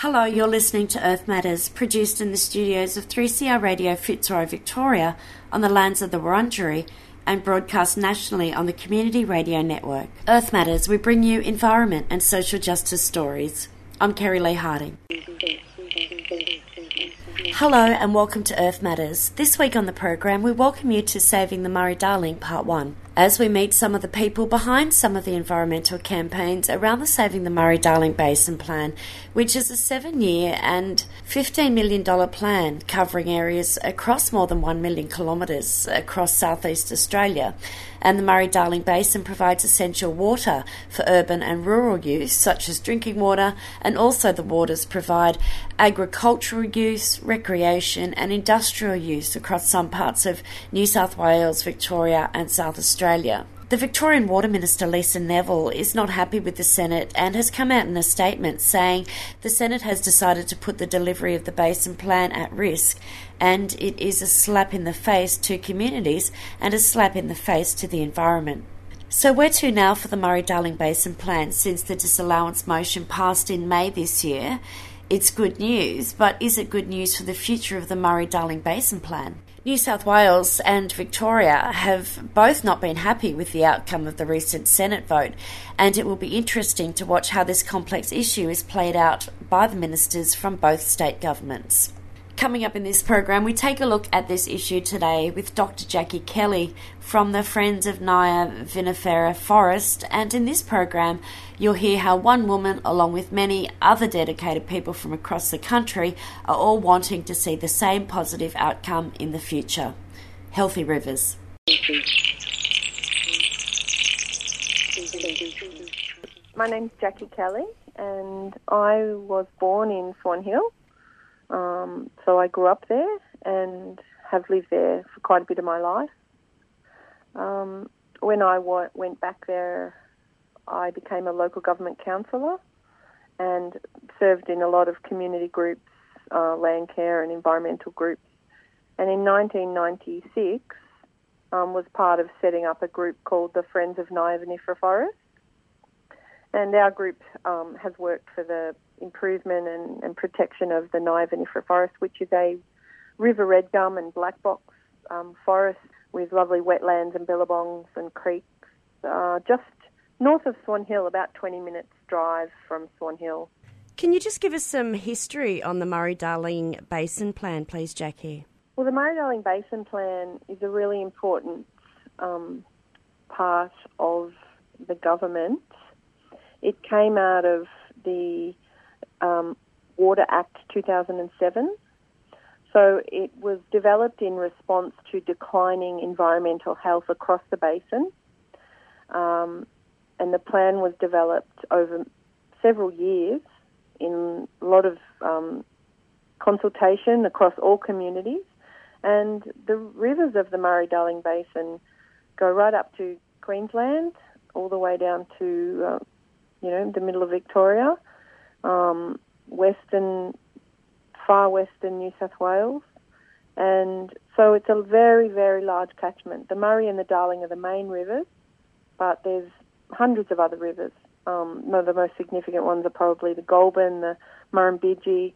Hello, you're listening to Earth Matters, produced in the studios of 3CR Radio Fitzroy, Victoria, on the lands of the Wurundjeri, and broadcast nationally on the Community Radio Network. Earth Matters, we bring you environment and social justice stories. I'm Kerry Lee Harding. Hello and welcome to Earth Matters. This week on the program, we welcome you to Saving the Murray Darling Part 1 as we meet some of the people behind some of the environmental campaigns around the Saving the Murray Darling Basin Plan, which is a seven year and $15 million plan covering areas across more than 1 million kilometres across southeast Australia. And the Murray Darling Basin provides essential water for urban and rural use, such as drinking water, and also the waters provide agricultural use, recreation, and industrial use across some parts of New South Wales, Victoria, and South Australia. The Victorian Water Minister Lisa Neville is not happy with the Senate and has come out in a statement saying the Senate has decided to put the delivery of the Basin Plan at risk and it is a slap in the face to communities and a slap in the face to the environment. So, where to now for the Murray Darling Basin Plan since the disallowance motion passed in May this year? It's good news, but is it good news for the future of the Murray Darling Basin Plan? New South Wales and Victoria have both not been happy with the outcome of the recent Senate vote, and it will be interesting to watch how this complex issue is played out by the ministers from both state governments. Coming up in this program, we take a look at this issue today with Dr. Jackie Kelly from the Friends of Nyah Vinifera Forest. And in this program, you'll hear how one woman, along with many other dedicated people from across the country, are all wanting to see the same positive outcome in the future. Healthy rivers. My name's Jackie Kelly, and I was born in Swan Hill um, so I grew up there and have lived there for quite a bit of my life. Um, when I went back there, I became a local government councillor and served in a lot of community groups, uh, land care and environmental groups. And in 1996, um, was part of setting up a group called the Friends of Nyah Vinifera Forest. And our group um, has worked for the improvement and, and protection of the Nyah Vinifera Forest, which is a river red gum and black box um, forest with lovely wetlands and billabongs and creeks uh, just north of Swan Hill, about 20 minutes drive from Swan Hill. Can you just give us some history on the Murray Darling Basin Plan, please, Jackie? Well, the Murray Darling Basin Plan is a really important um, part of the government. It came out of the um, Water Act 2007. So it was developed in response to declining environmental health across the basin. Um, and the plan was developed over several years in a lot of um, consultation across all communities. And the rivers of the Murray Darling Basin go right up to Queensland, all the way down to, uh, you know, the middle of Victoria um, western, far western New South Wales. And so it's a very, very large catchment. The Murray and the Darling are the main rivers, but there's hundreds of other rivers. Um, the most significant ones are probably the Goulburn, the Murrumbidgee.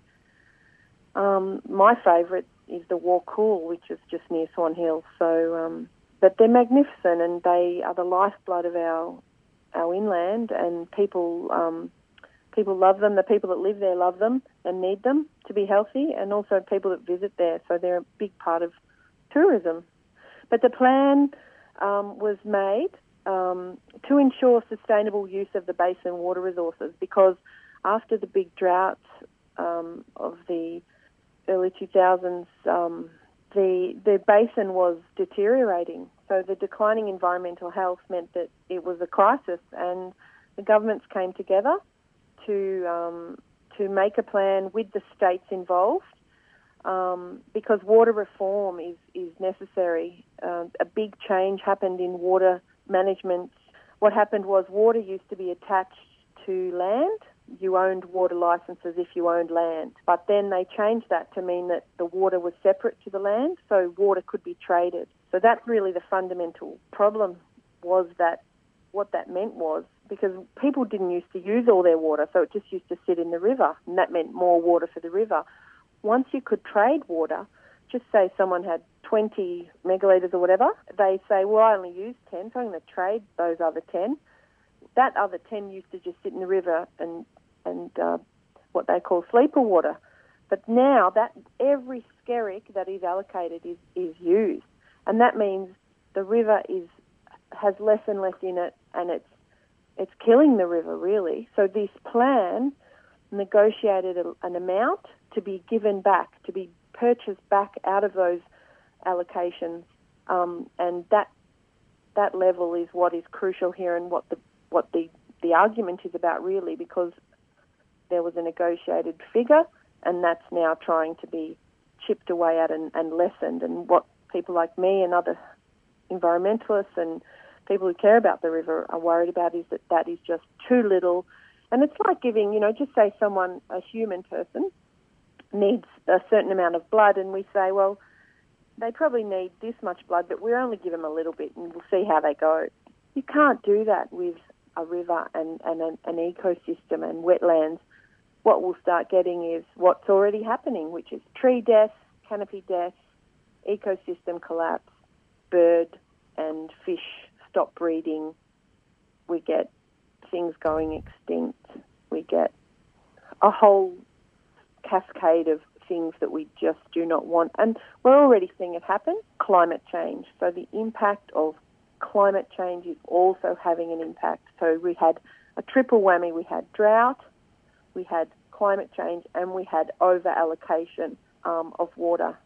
Um, my favourite is the Wakool, which is just near Swan Hill. So, um, but they're magnificent, and they are the lifeblood of our our inland. And people um, people love them. The people that live there love them and need them to be healthy, and also people that visit there. So they're a big part of tourism. But the plan um, was made um, to ensure sustainable use of the basin water resources because after the big droughts um, of the early 2000s, um, the the basin was deteriorating. So the declining environmental health meant that it was a crisis, and the governments came together to um, to make a plan with the states involved um, because water reform is is necessary. Uh, a big change happened in water management. What happened was water used to be attached to land. You owned water licenses if you owned land, but then they changed that to mean that the water was separate to the land, so water could be traded. So that's really the fundamental problem. Was that what that meant was because people didn't used to use all their water, so it just used to sit in the river, and that meant more water for the river. Once you could trade water, just say someone had 20 megalitres or whatever, they say, well, I only use 10, so I'm going to trade those other 10. That other 10 used to just sit in the river and, and uh, what they call sleeper water. But now that every skerrick that is allocated is, is used. And that means the river is has less and less in it and it's it's killing the river really. So this plan negotiated a, an amount to be given back, to be purchased back out of those allocations, um, and that that level is what is crucial here and what the what the the argument is about really because there was a negotiated figure and that's now trying to be chipped away at and, and lessened and what people like me and other environmentalists and people who care about the river are worried about is that that is just too little. And it's like giving, you know, just say someone, a human person, needs a certain amount of blood, and we say, well, they probably need this much blood, but we only give them a little bit and we'll see how they go. You can't do that with a river and, and an, an ecosystem and wetlands. What we'll start getting is what's already happening, which is tree death, canopy death, ecosystem collapse, bird and fish stop breeding. We get things going extinct. We get a whole cascade of things that we just do not want. And we're already seeing it happen climate change. So the impact of climate change is also having an impact. So we had a triple whammy we had drought, we had climate change, and we had over allocation um, of water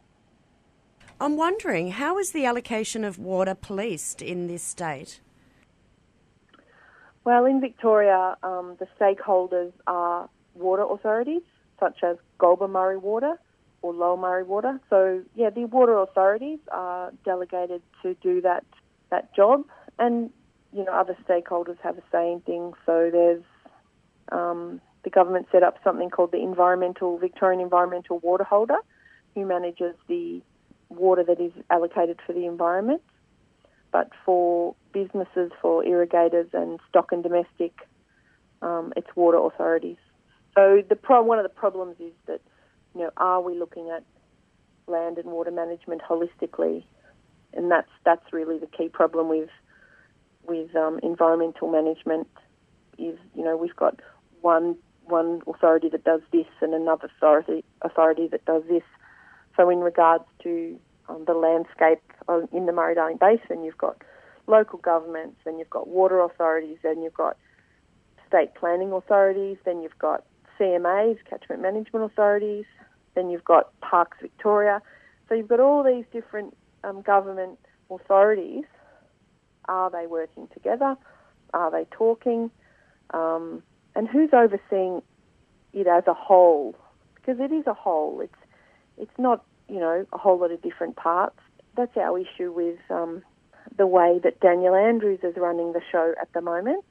I'm wondering, how is the allocation of water policed in this state? Well, in Victoria, um, the stakeholders are water authorities, such as Goulburn Murray Water or Lower Murray Water. So, yeah, the water authorities are delegated to do that that job, and you know other stakeholders have a say in things. So there's um, the government set up something called the Environmental Victorian Environmental Water Holder, who manages the water that is allocated for the environment, but for businesses, for irrigators and stock and domestic, um, it's water authorities. So the pro- one of the problems is that, you know, are we looking at land and water management holistically? And that's that's really the key problem with with um, environmental management. Is you know we've got one one authority that does this and another authority authority that does this. So, in regards to um, the landscape in the Murray Darling Basin, you've got local governments, then you've got water authorities, then you've got state planning authorities, then you've got CMAs, catchment management authorities, then you've got Parks Victoria. So you've got all these different um, government authorities. Are they working together? Are they talking? Um, and who's overseeing it as a whole? Because it is a whole. It's it's not, you know, a whole lot of different parts. That's our issue with um, the way that Daniel Andrews is running the show at the moment.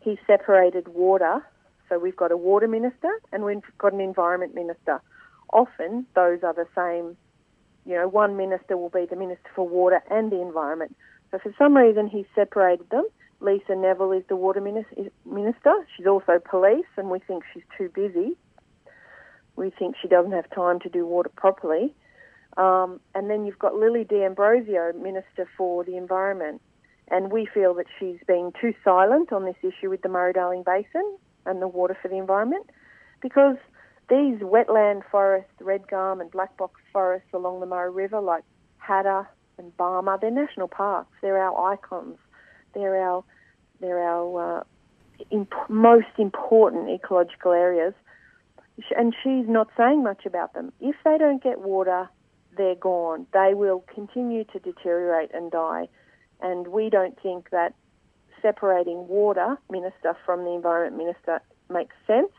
He separated water, so we've got a water minister and we've got an environment minister. Often those are the same, you know, one minister will be the minister for water and the environment. So for some reason he separated them. Lisa Neville is the water minister. She's also police, and we think she's too busy we think she doesn't have time to do water properly. Um, and then you've got Lily D'Ambrosio, Minister for the Environment, and we feel that she's been too silent on this issue with the Murray-Darling Basin and the water for the environment, because these wetland forests, red gum and black box forests along the Murray River, like Hattah and Barmah, they're national parks. They're our icons. They're our they're our uh, imp- most important ecological areas and she's not saying much about them. If they don't get water, they're gone. They will continue to deteriorate and die. And we don't think that separating water minister from the environment minister makes sense.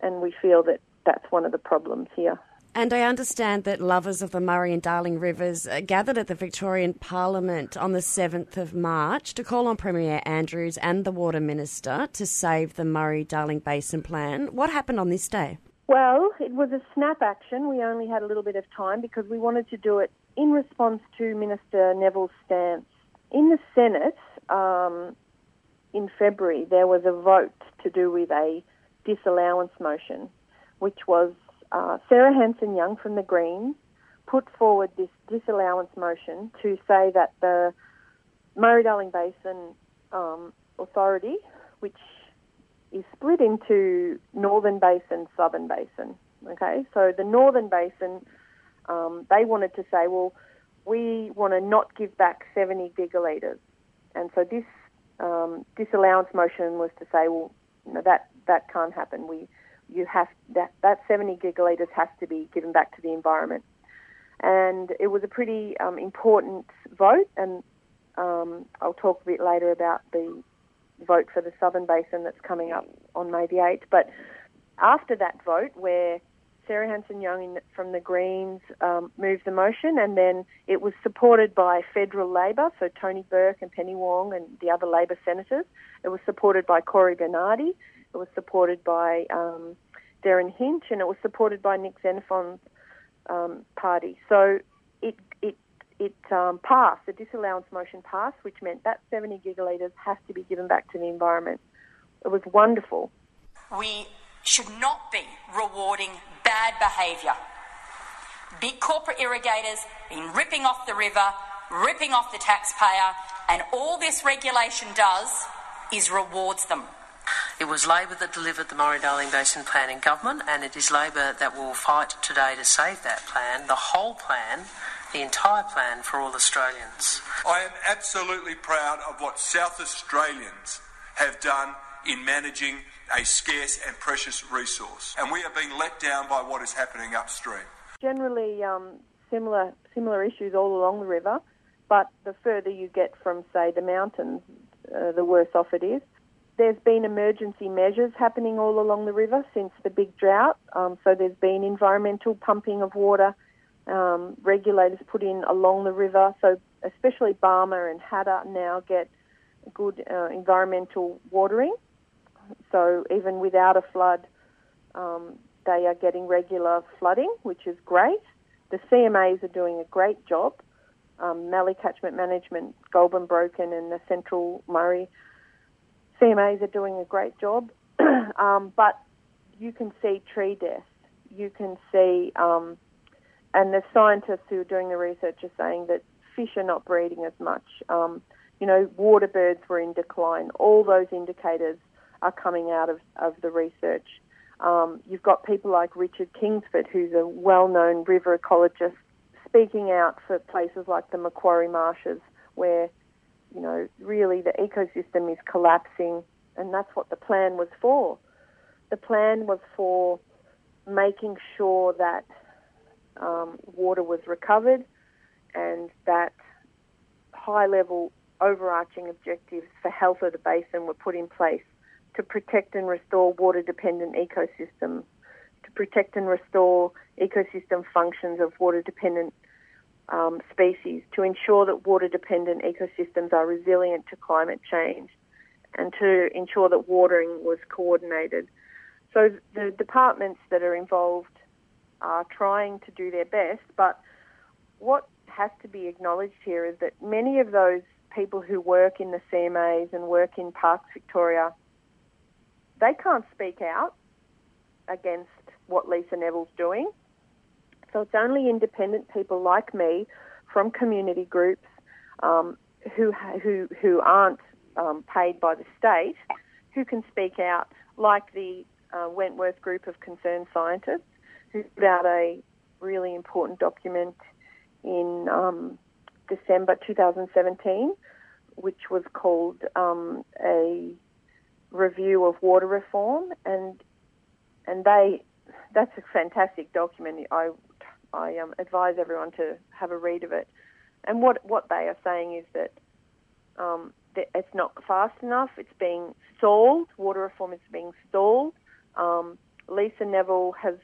And we feel that that's one of the problems here. And I understand that lovers of the Murray and Darling rivers gathered at the Victorian Parliament on the 7th of March to call on Premier Andrews and the Water Minister to save the Murray Darling Basin Plan. What happened on this day? Well, it was a snap action. We only had a little bit of time because we wanted to do it in response to Minister Neville's stance. In the Senate, um, in February there was a vote to do with a disallowance motion, which was uh, Sarah Hanson Young from the Greens put forward this disallowance motion to say that the Murray Darling Basin um, Authority, which is split into Northern Basin, Southern Basin. Okay, so the Northern Basin, um, they wanted to say, well, we want to not give back 70 gigalitres. And so this um, disallowance motion was to say, well, no, that, that can't happen. We, you have, that, that 70 gigalitres has to be given back to the environment. And it was a pretty um, important vote, and um, I'll talk a bit later about the vote for the Southern Basin that's coming up on May the 8th. But after that vote, where Sarah Hanson Young from the Greens um, moved the motion, and then it was supported by federal Labor, so Tony Burke and Penny Wong and the other Labor senators. It was supported by Cory Bernardi. It was supported by um, Derryn Hinch, and it was supported by Nick Xenophon's um, party. So it it it um, passed. The disallowance motion passed, which meant that 70 gigalitres has to be given back to the environment. It was wonderful. We should not be rewarding bad behaviour. Big corporate irrigators been ripping off the river, ripping off the taxpayer, and all this regulation does is rewards them. It was Labor that delivered the Murray Darling Basin Plan in government, and it is Labor that will fight today to save that plan, the whole plan, the entire plan for all Australians. I am absolutely proud of what South Australians have done in managing a scarce and precious resource. And we are being let down by what is happening upstream. Generally, um, similar similar issues all along the river, but the further you get from, say, the mountains, uh, the worse off it is. There's been emergency measures happening all along the river since the big drought. Um, so there's been environmental pumping of water, um, regulators put in along the river. So especially Barmah and Hattah now get good uh, environmental watering. So even without a flood, um, they are getting regular flooding, which is great. The CMAs are doing a great job. Um, Mallee Catchment Management, Goulburn Broken, and the Central Murray CMAs are doing a great job. um, but you can see tree death. You can see, um, and the scientists who are doing the research are saying that fish are not breeding as much. Um, you know, water birds were in decline. All those indicators are coming out of, of the research. Um, you've got people like Richard Kingsford, who's a well known river ecologist, speaking out for places like the Macquarie Marshes, where, you know, really the ecosystem is collapsing, and that's what the plan was for. The plan was for making sure that um, water was recovered and that high level overarching objectives for health of the basin were put in place to protect and restore water dependent ecosystems, to protect and restore ecosystem functions of water dependent um, species, to ensure that water dependent ecosystems are resilient to climate change, and to ensure that watering was coordinated. So the departments that are involved are trying to do their best, but what has to be acknowledged here is that many of those people who work in the CMAs and work in Parks Victoria they can't speak out against what Lisa Neville's doing. So it's only independent people like me from community groups um, who, who, who aren't um, paid by the state who can speak out, like the uh, Wentworth Group of Concerned Scientists, put out a really important document in um, December 2017, which was called um, a review of water reform, and and they that's a fantastic document. I I um, advise everyone to have a read of it. And what what they are saying is that um, it's not fast enough. It's being stalled. Water reform is being stalled. Um, Lisa Neville has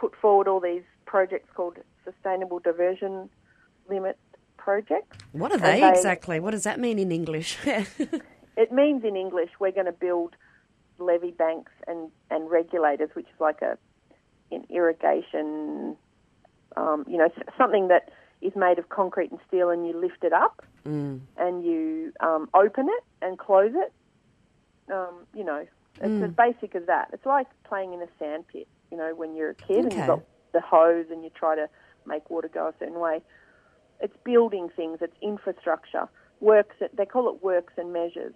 put forward all these projects called Sustainable Diversion Limit projects. What are they, they exactly? What does that mean in English? It means in English we're going to build levee banks and, and regulators, which is like a an irrigation, um, you know, something that is made of concrete and steel, and you lift it up mm. and you um, open it and close it, Um, you know, it's as basic as that. It's like playing in a sandpit. You know, when you're a kid and you've got the hose and you try to make water go a certain way. It's building things. It's infrastructure. Works. They call it works and measures.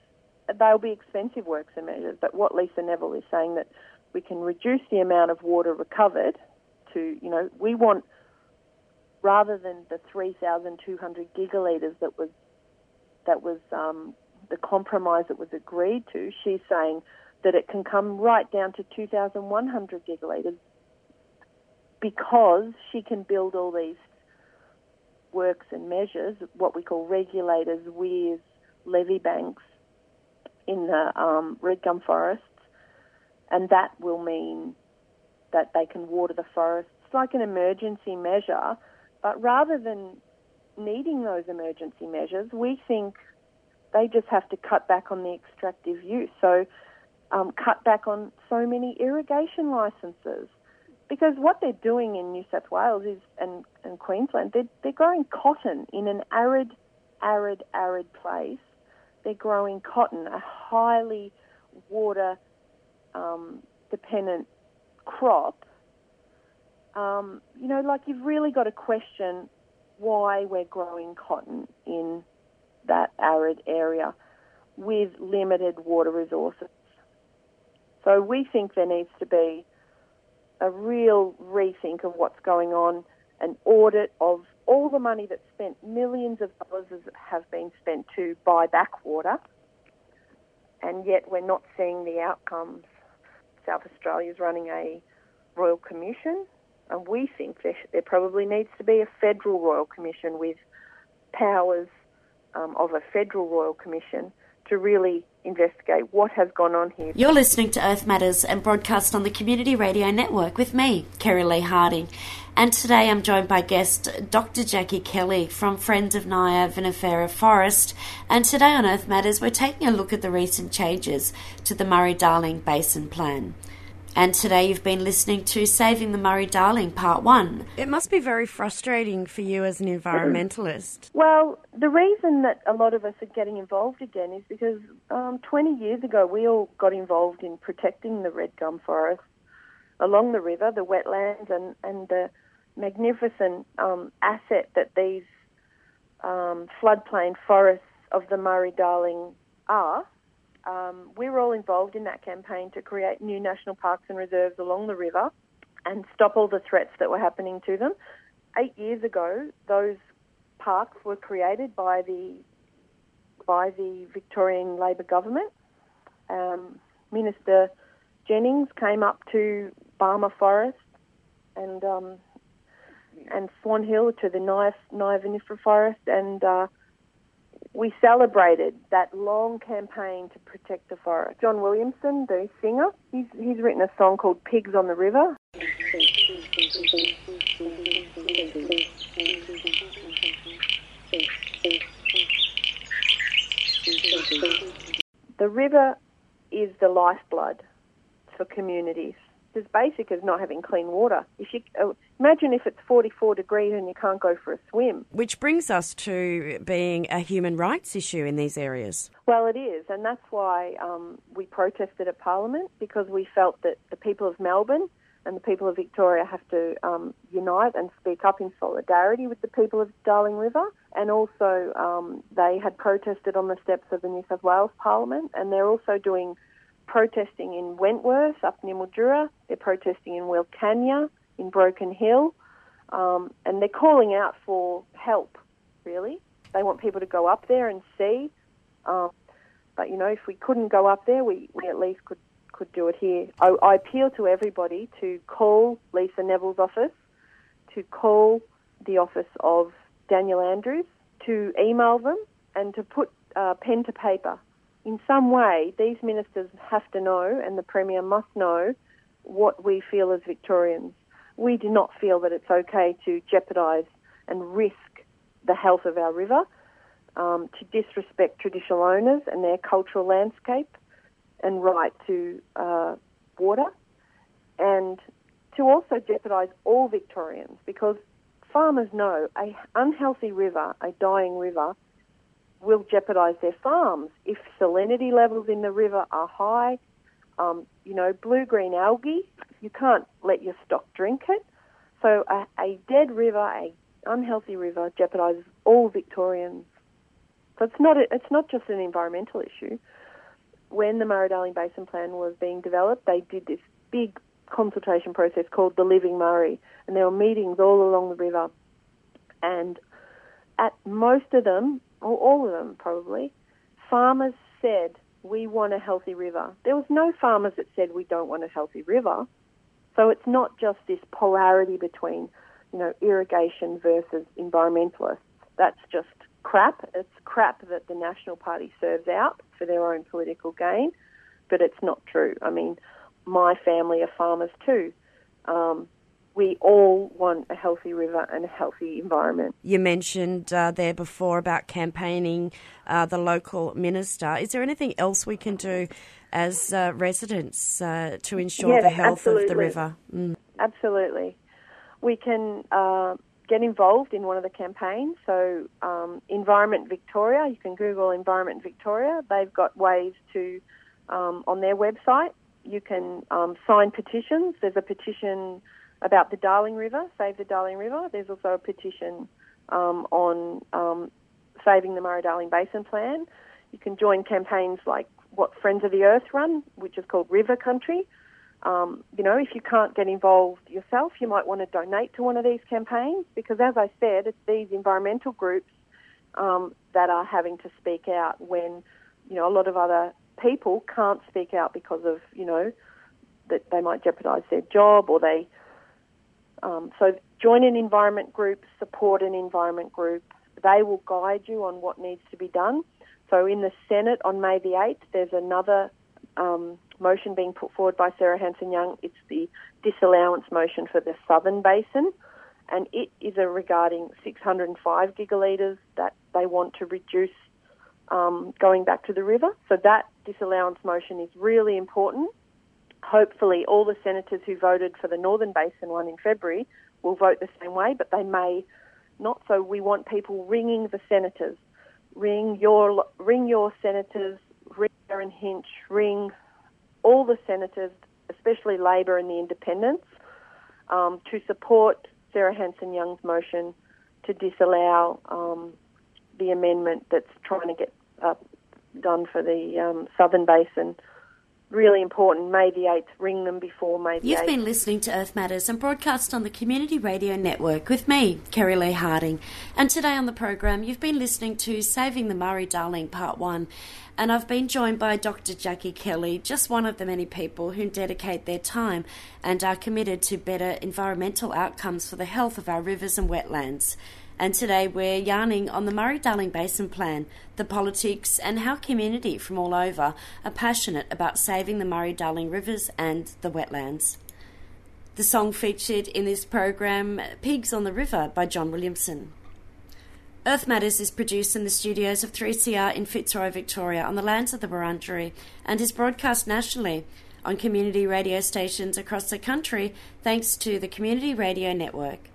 They'll be expensive works and measures. But what Lisa Neville is saying that we can reduce the amount of water recovered to, you know, we want rather than the 3,200 gigalitres that was that was um, the compromise that was agreed to. She's saying that it can come right down to 2,100 gigalitres because she can build all these works and measures, what we call regulators, weirs, levee banks in the um, red gum forests, and that will mean that they can water the forests like an emergency measure. But rather than needing those emergency measures, we think they just have to cut back on the extractive use. So, um, cut back on so many irrigation licenses. Because what they're doing in New South Wales is, and, and Queensland, they're, they're growing cotton in an arid, arid, arid place. They're growing cotton, a highly water um, dependent crop. Um, you know, like you've really got to question why we're growing cotton in that arid area with limited water resources. So we think there needs to be a real rethink of what's going on, an audit of all the money that's spent, millions of dollars have been spent to buy back water, and yet we're not seeing the outcomes. South Australia is running a royal commission, and we think there, there probably needs to be a federal royal commission with powers um, of a federal royal commission to really investigate what has gone on here. You're listening to Earth Matters and broadcast on the Community Radio Network with me, Kerry Lee Harding. And today I'm joined by guest Dr. Jackie Kelly from Friends of Nyah Vinifera Forest. And today on Earth Matters, we're taking a look at the recent changes to the Murray Darling Basin Plan. And today you've been listening to Saving the Murray Darling Part 1. It must be very frustrating for you as an environmentalist. Well, the reason that a lot of us are getting involved again is because um, 20 years ago we all got involved in protecting the red gum forest along the river, the wetlands, and, and the magnificent um, asset that these um, floodplain forests of the Murray Darling are. Um, we were all involved in that campaign to create new national parks and reserves along the river and stop all the threats that were happening to them. Eight years ago, those parks were created by the by the Victorian Labor government. Um, Minister Jennings came up to Barmah Forest and um, and Swan Hill to the Nyah Forest, and uh, we celebrated that long campaign to protect the forest. John Williamson, the singer, he's, he's written a song called Pigs on the River. The river is the lifeblood for communities. As basic as not having clean water. If you uh, imagine if it's 44 degrees and you can't go for a swim, Which brings us to being a human rights issue in these areas. Well, it is, and that's why um, we protested at Parliament because we felt that the people of Melbourne and the people of Victoria have to um, unite and speak up in solidarity with the people of Darling River. And also, um, they had protested on the steps of the New South Wales Parliament, and they're also doing protesting in Wentworth, up near Mildura. They're protesting in Wilcannia, in Broken Hill, um, and they're calling out for help. Really, they want people to go up there and see. Um, but you know, if we couldn't go up there, we, we at least could could do it here. I, I appeal to everybody to call Lisa Neville's office, to call the office of Daniel Andrews, to email them, and to put uh, pen to paper. In some way, these ministers have to know, and the Premier must know, what we feel as Victorians. We do not feel that it's okay to jeopardise and risk the health of our river, um, to disrespect traditional owners and their cultural landscape and right to uh, water, and to also jeopardise all Victorians because farmers know a unhealthy river, a dying river, will jeopardise their farms. If salinity levels in the river are high, um, you know, blue green algae, you can't let your stock drink it. So a, a dead river, a unhealthy river, jeopardises all Victorians. So it's not a, it's not just an environmental issue. When the Murray-Darling Basin Plan was being developed, they did this big consultation process called the Living Murray, and there were meetings all along the river. And at most of them, all of them probably, farmers said, we want a healthy river. There was no farmers that said we don't want a healthy river. So it's not just this polarity between, you know, irrigation versus environmentalists. That's just crap. It's crap that the National Party serves out for their own political gain, but it's not true. I mean, my family are farmers too. Um, we all want a healthy river and a healthy environment. You mentioned uh, there before about campaigning uh, the local minister. Is there anything else we can do as uh, residents uh, to ensure yes, the health absolutely. of the river? Mm. Absolutely. We can uh, get involved in one of the campaigns. So, um, Environment Victoria, you can Google Environment Victoria. They've got ways to, um, on their website, you can um, sign petitions. There's a petition about the Darling River, Save the Darling River. There's also a petition um, on um, saving the Murray-Darling Basin Plan. You can join campaigns like what Friends of the Earth run, which is called River Country. Um, you know, if you can't get involved yourself, you might want to donate to one of these campaigns because, as I said, it's these environmental groups um, that are having to speak out when, you know, a lot of other people can't speak out because of, you know, that they might jeopardise their job or they um, so join an environment group, support an environment group. They will guide you on what needs to be done. So in the Senate on May the 8th, there's another um, motion being put forward by Sarah Hanson-Young. It's the disallowance motion for the Southern Basin, and it is regarding 605 gigalitres that they want to reduce um, going back to the river. So that disallowance motion is really important hopefully all the senators who voted for the Northern Basin one in February will vote the same way, but they may not. So we want people ringing the senators, ring your ring your senators, ring Derryn Hinch, ring all the senators, especially Labor and the Independents, um, to support Sarah Hanson-Young's motion to disallow um, the amendment that's trying to get uh, done for the um, Southern Basin really important. May the 8th, ring them before May the You've 8th. been listening to Earth Matters and broadcast on the Community Radio Network with me, Kerry Lee Harding. And today on the program, you've been listening to Saving the Murray Darling Part 1. And I've been joined by Dr. Jackie Kelly, just one of the many people who dedicate their time and are committed to better environmental outcomes for the health of our rivers and wetlands. And today we're yarning on the Murray Darling Basin Plan, the politics, and how community from all over are passionate about saving the Murray Darling rivers and the wetlands. The song featured in this program, Pigs on the River by John Williamson. Earth Matters is produced in the studios of 3CR in Fitzroy, Victoria, on the lands of the Wurundjeri, and is broadcast nationally on community radio stations across the country thanks to the Community Radio Network.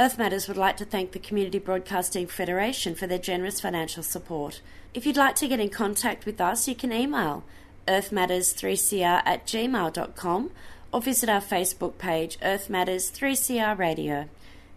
Earth Matters would like to thank the Community Broadcasting Federation for their generous financial support. If you'd like to get in contact with us, you can email earthmatters3cr at gmail.com or visit our Facebook page, Earth Matters 3CR Radio.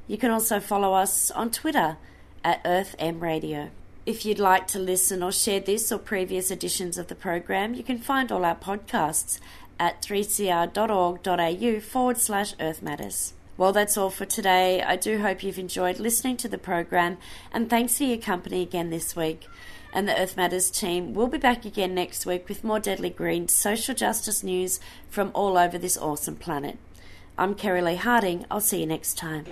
You can also follow us on Twitter at EarthM Radio. If you'd like to listen or share this or previous editions of the program, you can find all our podcasts at 3cr.org.au forward slash Earth Matters. Well, that's all for today. I do hope you've enjoyed listening to the program, and thanks for your company again this week. And the Earth Matters team will be back again next week with more Deadly Green social justice news from all over this awesome planet. I'm Kerry Lee Harding. I'll see you next time.